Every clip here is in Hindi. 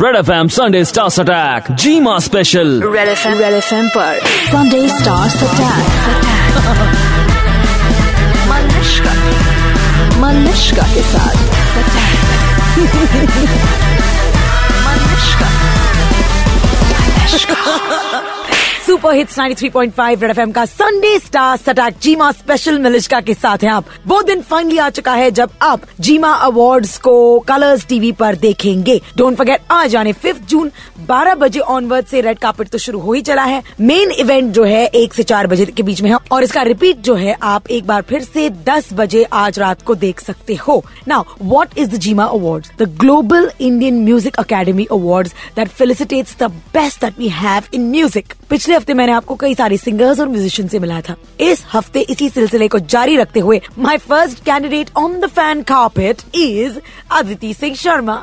Red F M Sunday stars attack GIMA special red F M red F M पर. Sunday stars attack Manushka Manushka के साथ. Manushka super hits 93.5 red FM का Sunday star attack GIMA special Malishka के साथ हैं आप। वो दिन फाइनली आ चुका है जब आप जीमा अवार्ड्स को कलर्स टीवी पर देखेंगे। डोंट फॉरगेट आज यानी फिफ्थ जून 12 बजे ऑनवर्ड से रेड कार्पेट तो शुरू हो ही चला है। मेन इवेंट जो है, एक से चार बजे के बीच में है और इसका रिपीट जो है, आप एक बार फिर से दस बजे आज रात को देख सकते हो। Now what is the GIMA award the Global Indian Music Academy Award that felicitates the best that we have in music पिछले हफ़्ते मैंने आपको कई सारे सिंगर्स और म्यूजिशियन से मिला था। इस हफ़्ते इसी सिलसिले को जारी रखते हुए my first candidate on the fan carpet is Aditi Singh Sharma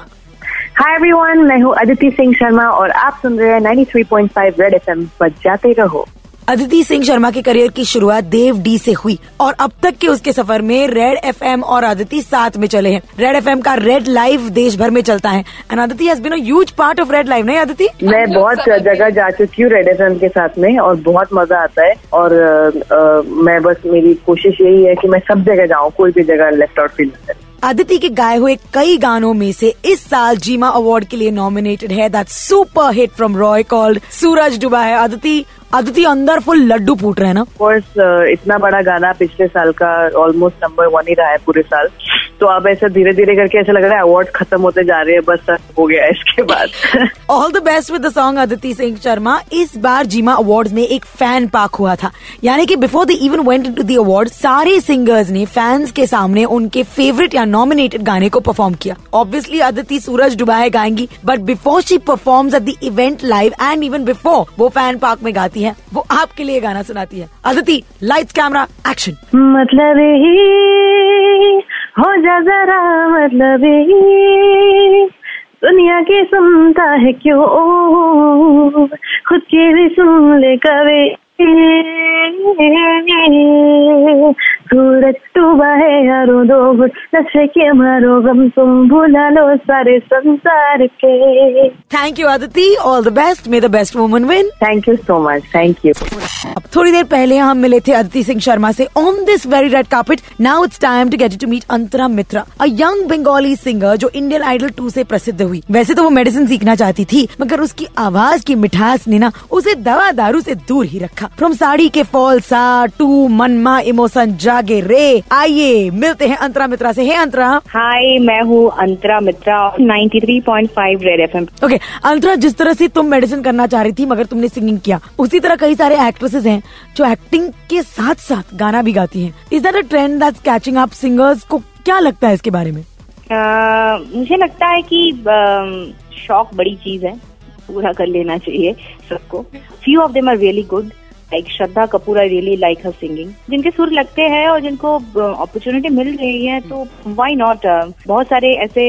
hi everyone मैं हूँ अदिति सिंह शर्मा और आप सुन रहे हैं 93.5 रेड एफएम पर जाते रहो। अदिति सिंह शर्मा के करियर की शुरुआत देव डी से हुई और अब तक के उसके सफ़र में रेड एफएम और अदिति साथ में चले हैं। रेड एफएम का रेड लाइव देश भर में चलता है। And Aditi has been a huge part of Red Live नहीं अदिति? मैं बहुत जगह जा चुकी हूँ रेड एफएम के साथ में और बहुत मज़ा आता है और आ, आ, मैं बस मेरी कोशिश यही है की मैं सब जगह जाऊँ कोई भी जगह लेफ़्ट आउट फील करें। अदिति के गाए हुए कई गानों में से इस साल जीमा अवार्ड के लिए नॉमिनेटेड है। That super hit from Roy called Sooraj Dooba Hai. Aditi Aditi अंदर फुल लड्डू फूट रहे हैं ना? कोर्स इतना बड़ा गाना पिछले साल का ऑलमोस्ट नंबर वन ही रहा है पूरे साल। तो अब ऐसा धीरे धीरे करके ऐसा लग रहा है अवार्ड खत्म होते जा रहे हैं बस हो गया इसके बाद। All the best with the song Aditi Singh Sharma. इस बार जीमा अवार्ड में एक फ़ैन पार्क हुआ था। यानी कि before the even went to the award सारे सिंगर्स ने फैंस के सामने उनके फेवरेट या नॉमिनेटेड गाने को परफॉर्म किया। ऑब्वियसली अदिति सूरज डुबाए गाएँगी but before she performs at the event live and even before वो फ़ैन पार्क में गाती है। वो आपके लिए गाना सुनाती है। अदिति लाइट्स कैमरा एक्शन मतलब ही हो जा जरा मतलब ही। दुनिया की सुनता है क्यों? खुद की भी सुन ले कभी। Thank you Aditi all the best may the best woman win thank you so much thank you अब थोड़ी देर पहले हम मिले थे अदिति सिंह शर्मा से on this very red carpet now it's time to get to meet Antara Mitra a young Bengali singer जो इंडियन आइडल टू से प्रसिद्ध हुई वैसे तो वो मेडिसिन सीखना चाहती थी मगर उसकी आवाज़ की मिठास ने ना उसे दवा दारू से दूर ही रखा फ्रॉम साड़ी के फॉल सा टू मनमा इमोशन जागे रे। आइए मिलते हैं अंतरा मित्रा से। हे अंतरा। हाय मैं हूँ Antara Mitra 93.5 Red FM okay Antara जिस तरह से तुम मेडिसिन करना चाह रही थी मगर तुमने सिंगिंग किया उसी तरह कई सारे एक्ट्रेसेस हैं जो एक्टिंग के साथ साथ गाना भी गाती हैं। Is that a trend that's catching up singers को? क्या लगता है इसके बारे में? uh, मुझे लगता है कि शौक बड़ी चीज़ है पूरा कर लेना चाहिए सबको। Few of them are really good like Shraddha Kapoor I really like her singing जिनके सुर लगते हैं और जिनको अपॉर्चुनिटी मिल रही है तो वाई नॉट बहुत सारे ऐसे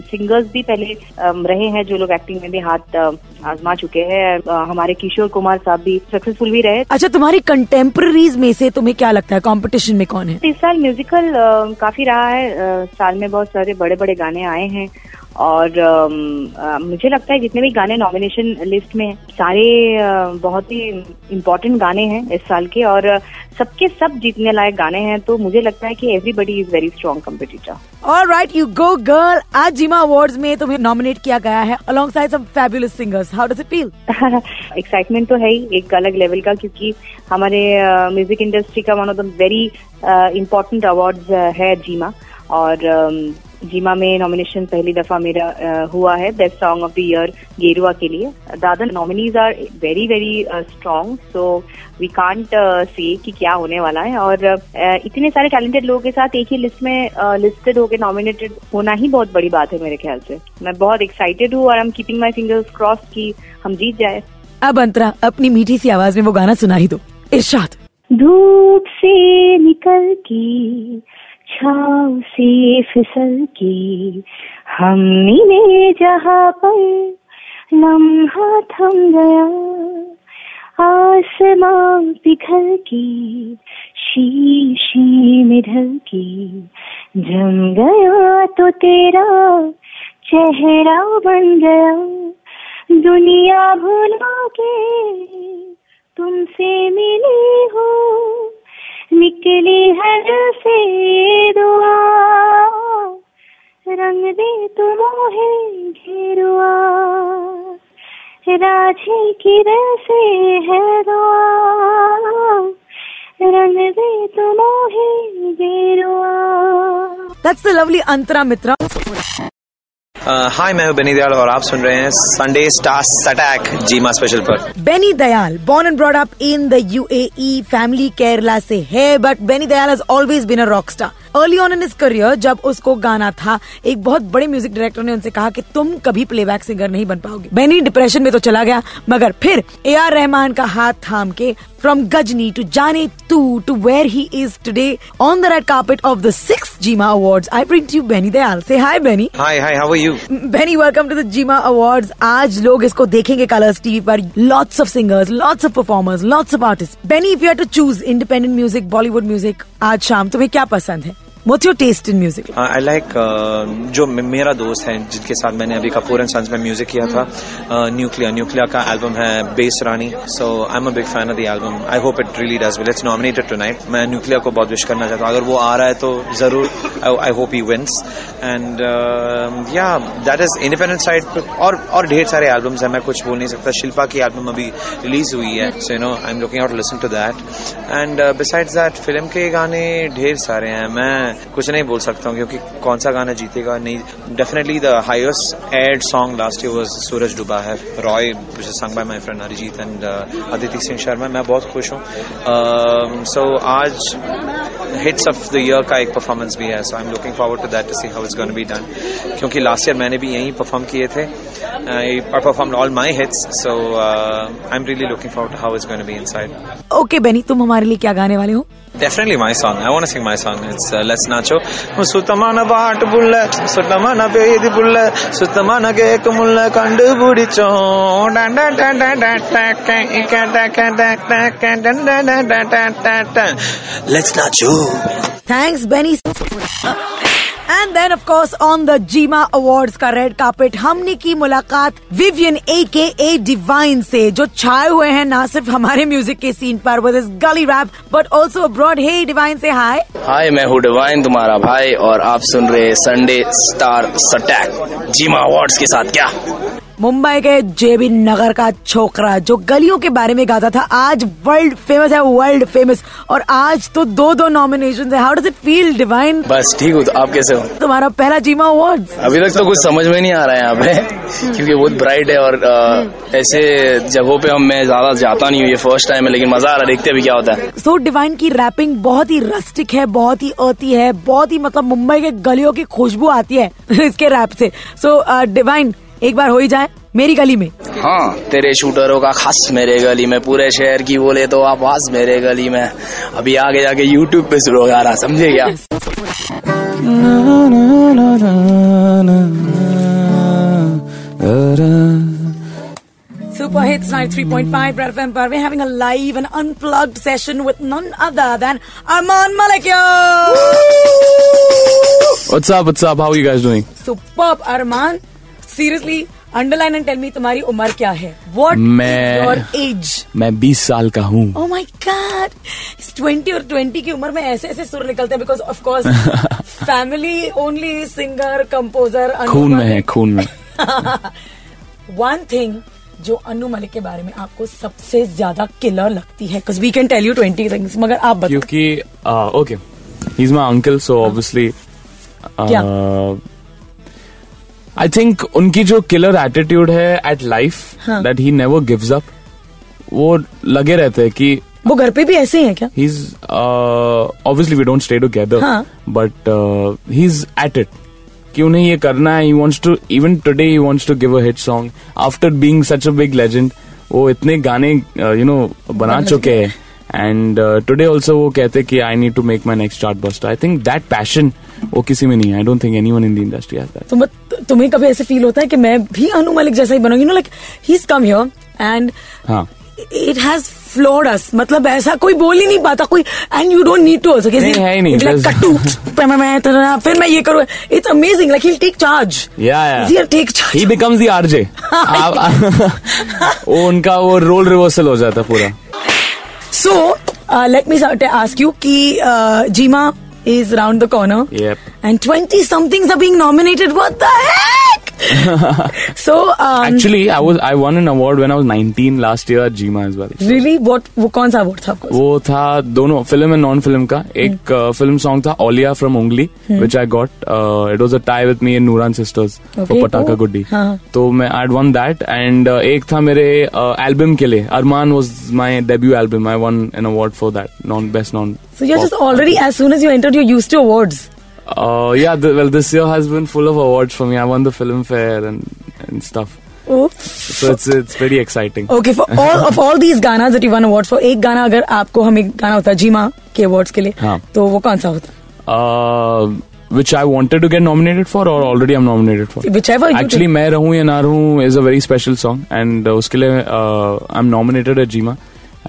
सिंगर्स भी पहले रहे हैं जो लोग एक्टिंग में भी हाथ आजमा चुके हैं। हमारे किशोर कुमार साहब भी सक्सेसफुल भी रहे। अच्छा तुम्हारी कंटेम्प्रेरीज में से तुम्हें क्या लगता है? कंपटीशन में कौन है? इस साल म्यूजिकल काफ़ी रहा है। साल में बहुत सारे बड़े बड़े गाने आए हैं। और आ, मुझे लगता है जितने भी गाने नॉमिनेशन लिस्ट में सारे आ, बहुत ही इम्पोर्टेंट गाने हैं इस साल के और सबके सब जीतने लायक गाने हैं तो मुझे लगता है कि everybody is very strong competitor all right you go girl आज जिमा अवार्ड्स में तुम्हें नॉमिनेट किया गया है alongside some fabulous singers how does it feel excitement तो है ही एक अलग लेवल का क्योंकि हमारे म्यूज़िक इंडस्ट्री का one of the very important awards है जीमा और जीमा में नॉमिनेशन पहली दफ़ा मेरा uh, हुआ है best song of the year Gerua के लिए। दादा nominees are very very strong so we can't say कि क्या होने वाला है। और uh, इतने सारे टैलेंटेड लोगों के साथ एक ही लिस्ट में लिस्टेड uh, होकर नॉमिनेटेड होना ही बहुत बड़ी बात है मेरे ख्याल से। मैं बहुत एक्साइटेड हूँ और I am keeping my fingers cross की हम जीत जाए। अब अंतरा अपनी मीठी सी आवाज़ में वो गाना सुना ही दो। इर्शाद। धूप से निकल के छाव से फिसल के हम मिले जहाँ पर। लम्हा थम गया, आसमां पिघल के, शीशी में ढल के। जम गया तो तेरा चेहरा बन गया, दुनिया भुला के तुमसे मिली हूँ। निकली है दिल से दुआ। रंग दे तुम घेरुआ। राझी की दिल से है दुआ। रंग दे तुम घेरुआ। That's the lovely Antara Mitra hi मैं हूँ बेनी दयाल और आप सुन रहे हैं Sunday star attack GIMA special पर। Benny Dayal born and brought up in the UAE family Kerala से है but Benny Dayal has always been a rock star. Early on in his career जब उसको गाना था एक बहुत बड़े म्यूज़िक डायरेक्टर ने उनसे कहा कि तुम कभी प्लेबैक सिंगर नहीं बन पाओगे। बेनी डिप्रेशन में तो चला गया मगर फिर ए आर रहमान का हाथ थाम के फ्रॉम गजनी टू जाने तू to where he is today on the red carpet of the six GIMA awards I present you Benny Dayal से hi Benny hi hi how are you Benny welcome to the GIMA awards आज लोग इसको देखेंगे कलर्स टीवी पर lots of singers lots of performers lots of artist Benny if you have to choose independent music Bollywood music आज शाम तुम्हें क्या पसंद है? What's your taste in music? I like जो मेरा दोस्त है जिनके साथ मैंने अभी कपूर एंड सन्स में म्यूज़िक किया था न्यूक्लियर न्यूक्लियर का एल्बम है Bass Rani so I am a big fan of the album I hope it really does will it's nominated tonight मैं न्यूक्लियर को बहुत विश करना चाहता हूँ. अगर वो आ रहा है तो ज़रूर I hope he wins and या दैट इज़ इंडिपेंडेंट साइड और और ढेर सारे एल्बम्स हैं. मैं कुछ बोल नहीं सकता. शिल्पा की एल्बम अभी रिलीज़ हुई है. So you know I am looking out listen to that and besides that film के गाने ढेर सारे हैं. मैं कुछ नहीं बोल सकता हूँ, क्योंकि कौन सा गाना जीतेगा? नहीं definitely the highest add song last year was Sooraj Dooba Hai. Roy is sung by my friend Arijit and Aditi Singh Sharma मैं बहुत खुश हूँ। सो आज हिट्स ऑफ़ द ईयर का एक परफॉर्मेंस भी है so I am looking forward to that see how it's gonna be done क्योंकि लास्ट ईयर मैंने भी यहीं परफॉर्म किए थे। Perform all my hits so I am really looking forward how it's gonna be inside okay Benny तुम हमारे लिए क्या गाने वाले हो? definitely my song. I want to sing my song. It's uh, Let's Nacho. சுத்தமான பாட்டு புள்ள சுத்தமான பேதி புள்ள சுத்தமான கேக்கு முள்ள கண்டுபிடிச்சோம் Let's da da da and then of course on the GIMA awards का रेड कार्पेट हमने की मुलाकात विवियन ए के ए डिवाइन से, जो छाए हुए हैं ना सिर्फ़ हमारे म्यूज़िक के सीन पर with his gully rap but also abroad hey Divine से हाय हाय मैं हूँ डिवाइन तुम्हारा भाई, और आप सुन रहे Sunday star attack GIMA awards के साथ। क्या? मुंबई के जेबी नगर का छोकरा जो गलियों के बारे में गाता था आज वर्ल्ड फ़ेमस है वर्ल्ड फ़ेमस और आज तो दो दो नॉमिनेशन है। How does it feel Divine बस ठीक हूँ तो आप कैसे हो? तुम्हारा पहला जीमा अवार्ड अभी तक तो कुछ समझ में नहीं आ रहा है यहाँ पे क्योंकि बहुत ब्राइट है और अ, ऐसे जगहों पे हम मैं ज़्यादा जाता नहीं हूँ ये फ़र्स्ट टाइम है लेकिन मज़ा आ रहा है देखते भी क्या होता है। सो so, डिवाइन की रैपिंग बहुत ही रस्टिक है बहुत ही अर्ती है बहुत ही मतलब मुंबई के गलियों की खुशबू आती है इसके रैप से। सो डिवाइन एक बार हो ही जाए मेरी गली में हाँ तेरे शूटरों का खास मेरे गली में पूरे शहर की बोले तो आवाज़ मेरे गली में अभी आगे जाके यूट्यूब पे शुरू होगा रहा समझे क्या Super Hits 93.5 Red FM पर we're having a live and unplugged session with none other than Arman Malikia. What's up? What's up? How are you guys doing? Superb Arman. Seriously, underline and tell me तुम्हारी उम्र क्या है? What is मैं- your मैं 20 साल का हूँ my God! इस 20 और 20 की उम्र में ऐसे ऐसे सुर निकलते हैं because of course family only singer composer खून में है खून में वन थिंग जो अनु मलिक के बारे में आपको सबसे ज़्यादा किलर लगती है we can tell you twenty things मगर आप बताओ क्योंकि okay he is my uncle so obviously? I think उनकी जो किलर एटीट्यूड है एट लाइफ हाँ. That he never gives up वो लगे रहते हैं कि वो घर पे भी ऐसे ही है क्या? He's uh, obviously we don't stay together हाँ. but uh, he's at it. कि उन्हें ये करना है? He wants to even today he wants to give a hit song. After being such a big legend वो इतने गाने यू नो बना चुके हैं। एंड टुडे ऑल्सो वो कहते कि I need to make my next chart bust I think that passion वो किसी में नहीं I don't think any one in the industry has that तुम तुम्हें कभी ऐसे फील होता है कि मैं भी अनु मलिक जैसा ही बनूँगी no like he is come here and हाँ। it has फ्लोरस मतलब ऐसा कोई बोल ही नहीं पाता कोई and you don't need to नहीं, है ही नहीं, there's- कट्टू मैं- मैं- मैं- तरह- फिर मैं ये करूँ। It's amazing like he take charge Yeah, yeah. Take charge he becomes the RJ वो उनका वो रोल रिवर्सल हो जाता पूरा। So let me ask you कि uh, GIMA is round the corner. Yep. and 20 somethings are being nominated. What the heck so um, Actually, I was I won an award when I was 19 last year at GMA as well. really? What वो कौन सा award था आपको? वो था दोनों फ़िल्म एंड नॉन फ़िल्म का। एक फ़िल्म सॉन्ग था ओलिया from Ungli which I got it was a tie with me in Nooran sisters for Pataakha Oh. गुड्डी. तो मैं आई वन दैट एंड एक था मेरे एल्बम के लिए। Armaan was my debut album I won an award for that non best non so you're just already as soon as you entered you're used to awards. Uh, yeah, the, well, this year has been full of awards for me. I won the film fair and and stuff. oh So it's it's very exciting. okay for all of all these ganas that you won awards for एक गाना अगर आपको हमें गाना होता है जीमा के अवार्ड्स के लिए हाँ. तो वो कौन सा होता Uh, which I wanted to get nominated for, or already I'm nominated for. Whichever you Actually, मैं रहूँ या ना रहूँ is a very special song, and uh, उसके लिए uh, I'm nominated at Jima.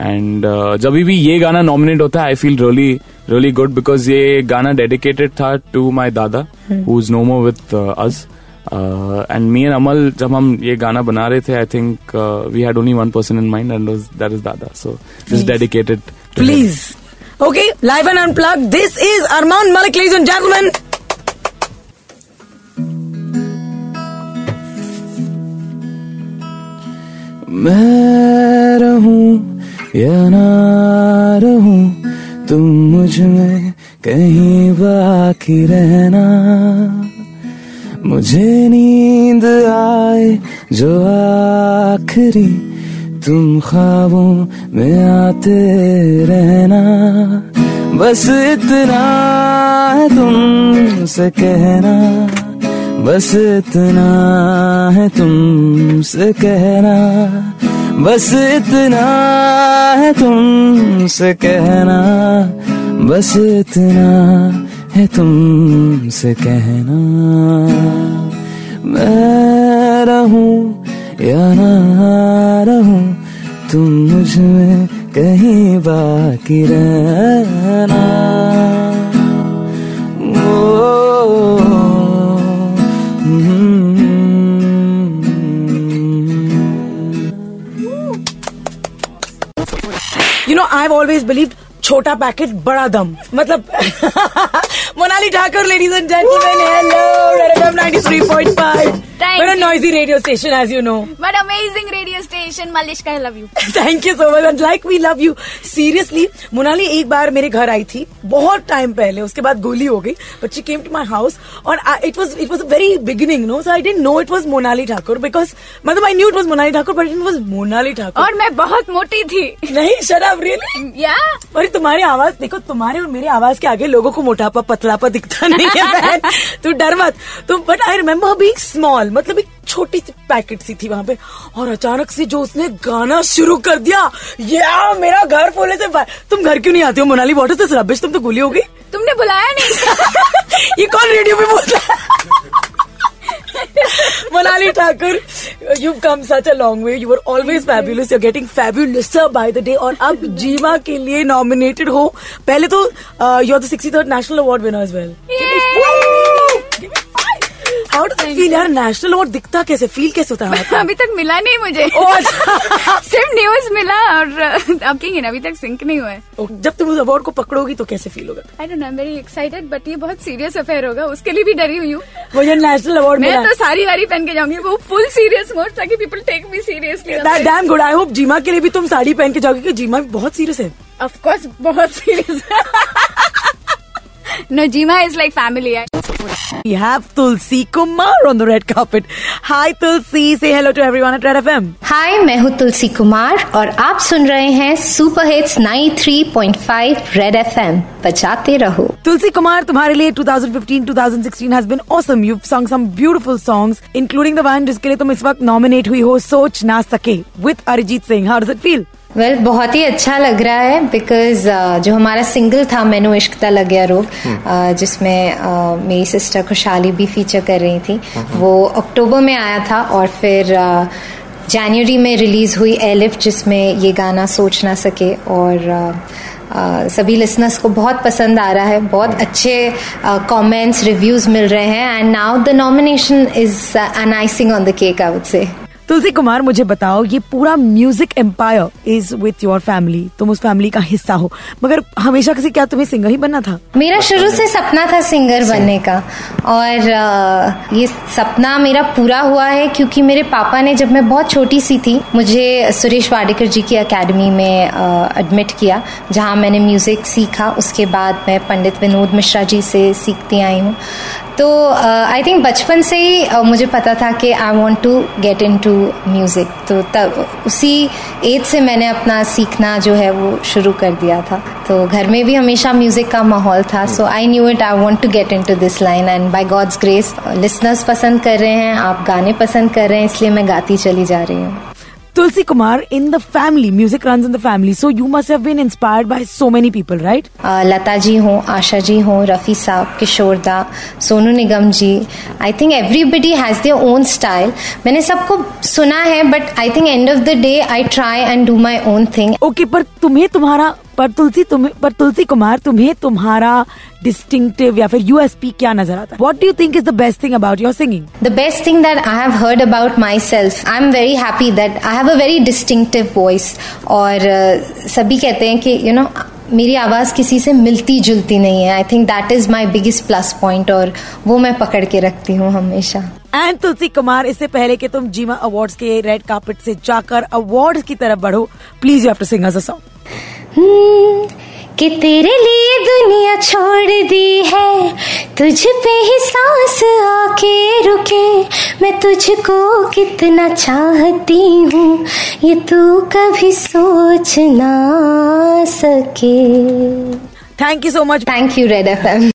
And uh, जब भी ये गाना नॉमिनेट होता है I feel really really good because ये गाना डेडिकेटेड था टू माई दादा who is no more with us and me and Amaal जब हम ये गाना बना रहे थे I think we had only one person in mind and that is दादा so this dedicated Please. Okay, live and unplugged. This is Arman Malik, ladies and gentlemen. मैं रहूँ या ना रहूँ तुम मुझमें कहीं बाकी रहना। मुझे नींद आए जो आखिरी, तुम ख्वाबों में आते रहना। बस इतना है तुमसे कहना। बस इतना है तुमसे कहना। बस इतना है तुमसे कहना बस इतना है तुमसे कहना। मैं रहूँ या ना रहूँ तुम मुझमें कहीं बाकी रहना। ओ, हैव ऑलवेज बिलीव छोटा पैकेट बड़ा दम। मतलब Monali Thakur ladies and gentleman hello Red FM 93.5 Thank a you. noisy radio station as you know. But amazing radio station, Malishka, I love you. Thank you so much and like we love you seriously Monali एक बार मेरे घर आई थी बहुत टाइम पहले उसके बाद गोली हो गई but she came to my house और it was it was a very beginning no so I didn't know it was Monali Thakur because मतलब I knew it was Monali Thakur but it was Monali Thakur और मैं बहुत मोटी थी। नहीं शराब रियली या अरे तुम्हारी आवाज़ देखो तुम्हारे और मेरी आवाज़ के आगे लोगों को मोटापा पतलापा दिखता नहीं है तू डर मत। तो but I remember being small मतलब एक छोटी सी पैकेट सी थी वहाँ पे और अचानक से जो उसने गाना शुरू कर दिया या मेरा घर फोले से तुम घर क्यों नहीं आती हो? Monali what is this rubbish तुम तो गोली हो गई। तुमने बुलाया नहीं। ये कौन रेडियो पे बोलता है? Monali Thakur you come such a long way you are always fabulous you getting fabulous by the day और अब जीवा के लिए नॉमिनेटेड हो। पहले तो you are the sixty third national award winner as well feel यार नेशनल अवार्ड दिखता कैसे? फील कैसे होता है? अभी तक मिला नहीं मुझे। सिर्फ़ न्यूज़ मिला और अब की अभी तक सिंक नहीं हुआ है। जब तुम उस अवार्ड को पकड़ोगी तो कैसे फील होगा? I don't know very excited but ये बहुत सीरियस अफेयर होगा। उसके लिए भी डरी हुई हूँ। वो जो नेशनल अवार्ड मैं तो सारी वारी पहन के जाऊँगी वो फुल सीरियस मोड ताकि people take me seriously damn good I hope GIMA के लिए भी तुम साड़ी पहन के जाओगी जीमा भी बहुत सीरियस है। ऑफ़ कोर्स बहुत serious GIMA is like family We have Tulsi Kumar on the red carpet. Hi Tulsi, say hello to everyone at Red FM. Hi मैं हूँ तुलसी कुमार और आप सुन रहे हैं सुपर हिट्स 93.5 रेड एफएम बजाते रहो Tulsi Kumar, तुम्हारे लिए 2015-2016 has been awesome. You've sung some beautiful songs, including the one जिसके लिए तुम इस वक्त nominate हुई हो सोच ना सके with Arijit Singh. How does it feel? Well well, बहुत ही अच्छा लग रहा है बिकॉज़ uh, जो हमारा सिंगल था मैनू इश्क ता लग गया रोग uh, जिसमें uh, मेरी सिस्टर खुशहाली भी फीचर कर रही थी। वो अक्टूबर में आया था और फिर uh, जनवरी में रिलीज़ हुई एलिफ जिसमें ये गाना सोच ना सके और uh, uh, सभी लिसनर्स को बहुत पसंद आ रहा है। बहुत अच्छे कमेंट्स uh, रिव्यूज़ मिल रहे हैं। And now the nomination is an icing on the cake I would say Tulsi Kumar मुझे बताओ ये पूरा music empire is with your family तुम उस फैमिली का हिस्सा हो। मगर हमेशा किसी क्या तुम्हें सिंगर ही बनना था? मेरा शुरू से सपना था सिंगर बनने का। और ये सपना मेरा पूरा हुआ है क्योंकि मेरे पापा ने जब मैं बहुत छोटी सी थी मुझे सुरेश वाडेकर जी की अकेडमी में एडमिट किया जहाँ मैंने म्यूज़िक सीखा। उसके बाद मैं पंडित विनोद मिश्रा जी से सीखती आई हूँ। तो आई थिंक बचपन से ही मुझे पता था कि I want to get into music तो तब उसी एज से मैंने अपना सीखना जो है वो शुरू कर दिया था। तो घर में भी हमेशा म्यूज़िक का माहौल था। So I knew it I want to get into this line and by God's grace listeners पसंद कर रहे हैं, आप गाने पसंद कर रहे हैं, इसलिए मैं गाती चली जा रही हूँ। Tulsi Kumar, in the family, music runs in the family. So you must have been inspired by so many people, right? Uh, Lata ji हो आशा जी हो Rafi sahab Kishore da Sonu Nigam ji I think everybody has their own style मैंने सबको सुना है but I think end of the day I try and do my own thing okay पर तुम्हें तुम्हारा पर तुलसी तुम्हें पर तुलसी कुमार तुम्हें तुम्हारा डिस्टिंक्टिव या फिर यूएसपी क्या नज़र आता है? What do think is the best thing about your singing the best thing that I have heard about myself I am very happy that I have a very distinctive voice और uh, सभी कहते हैं कि यू you नो know, मेरी आवाज़ किसी से मिलती जुलती नहीं है। I think that is my biggest plus point और वो मैं पकड़ के रखती हूँ हमेशा। एंड तुलसी कुमार इससे पहले कि तुम जीमा अवार्ड्स के रेड कार्पेट से जाकर अवार्ड्स की तरफ़ बढ़ो please you have to sing us a song कि तेरे लिए दुनिया छोड़ दी है तुझ पे ही सांस आके रुके मैं तुझको कितना चाहती हूँ ये तू कभी सोच ना सके। Thank you so much thank you red FM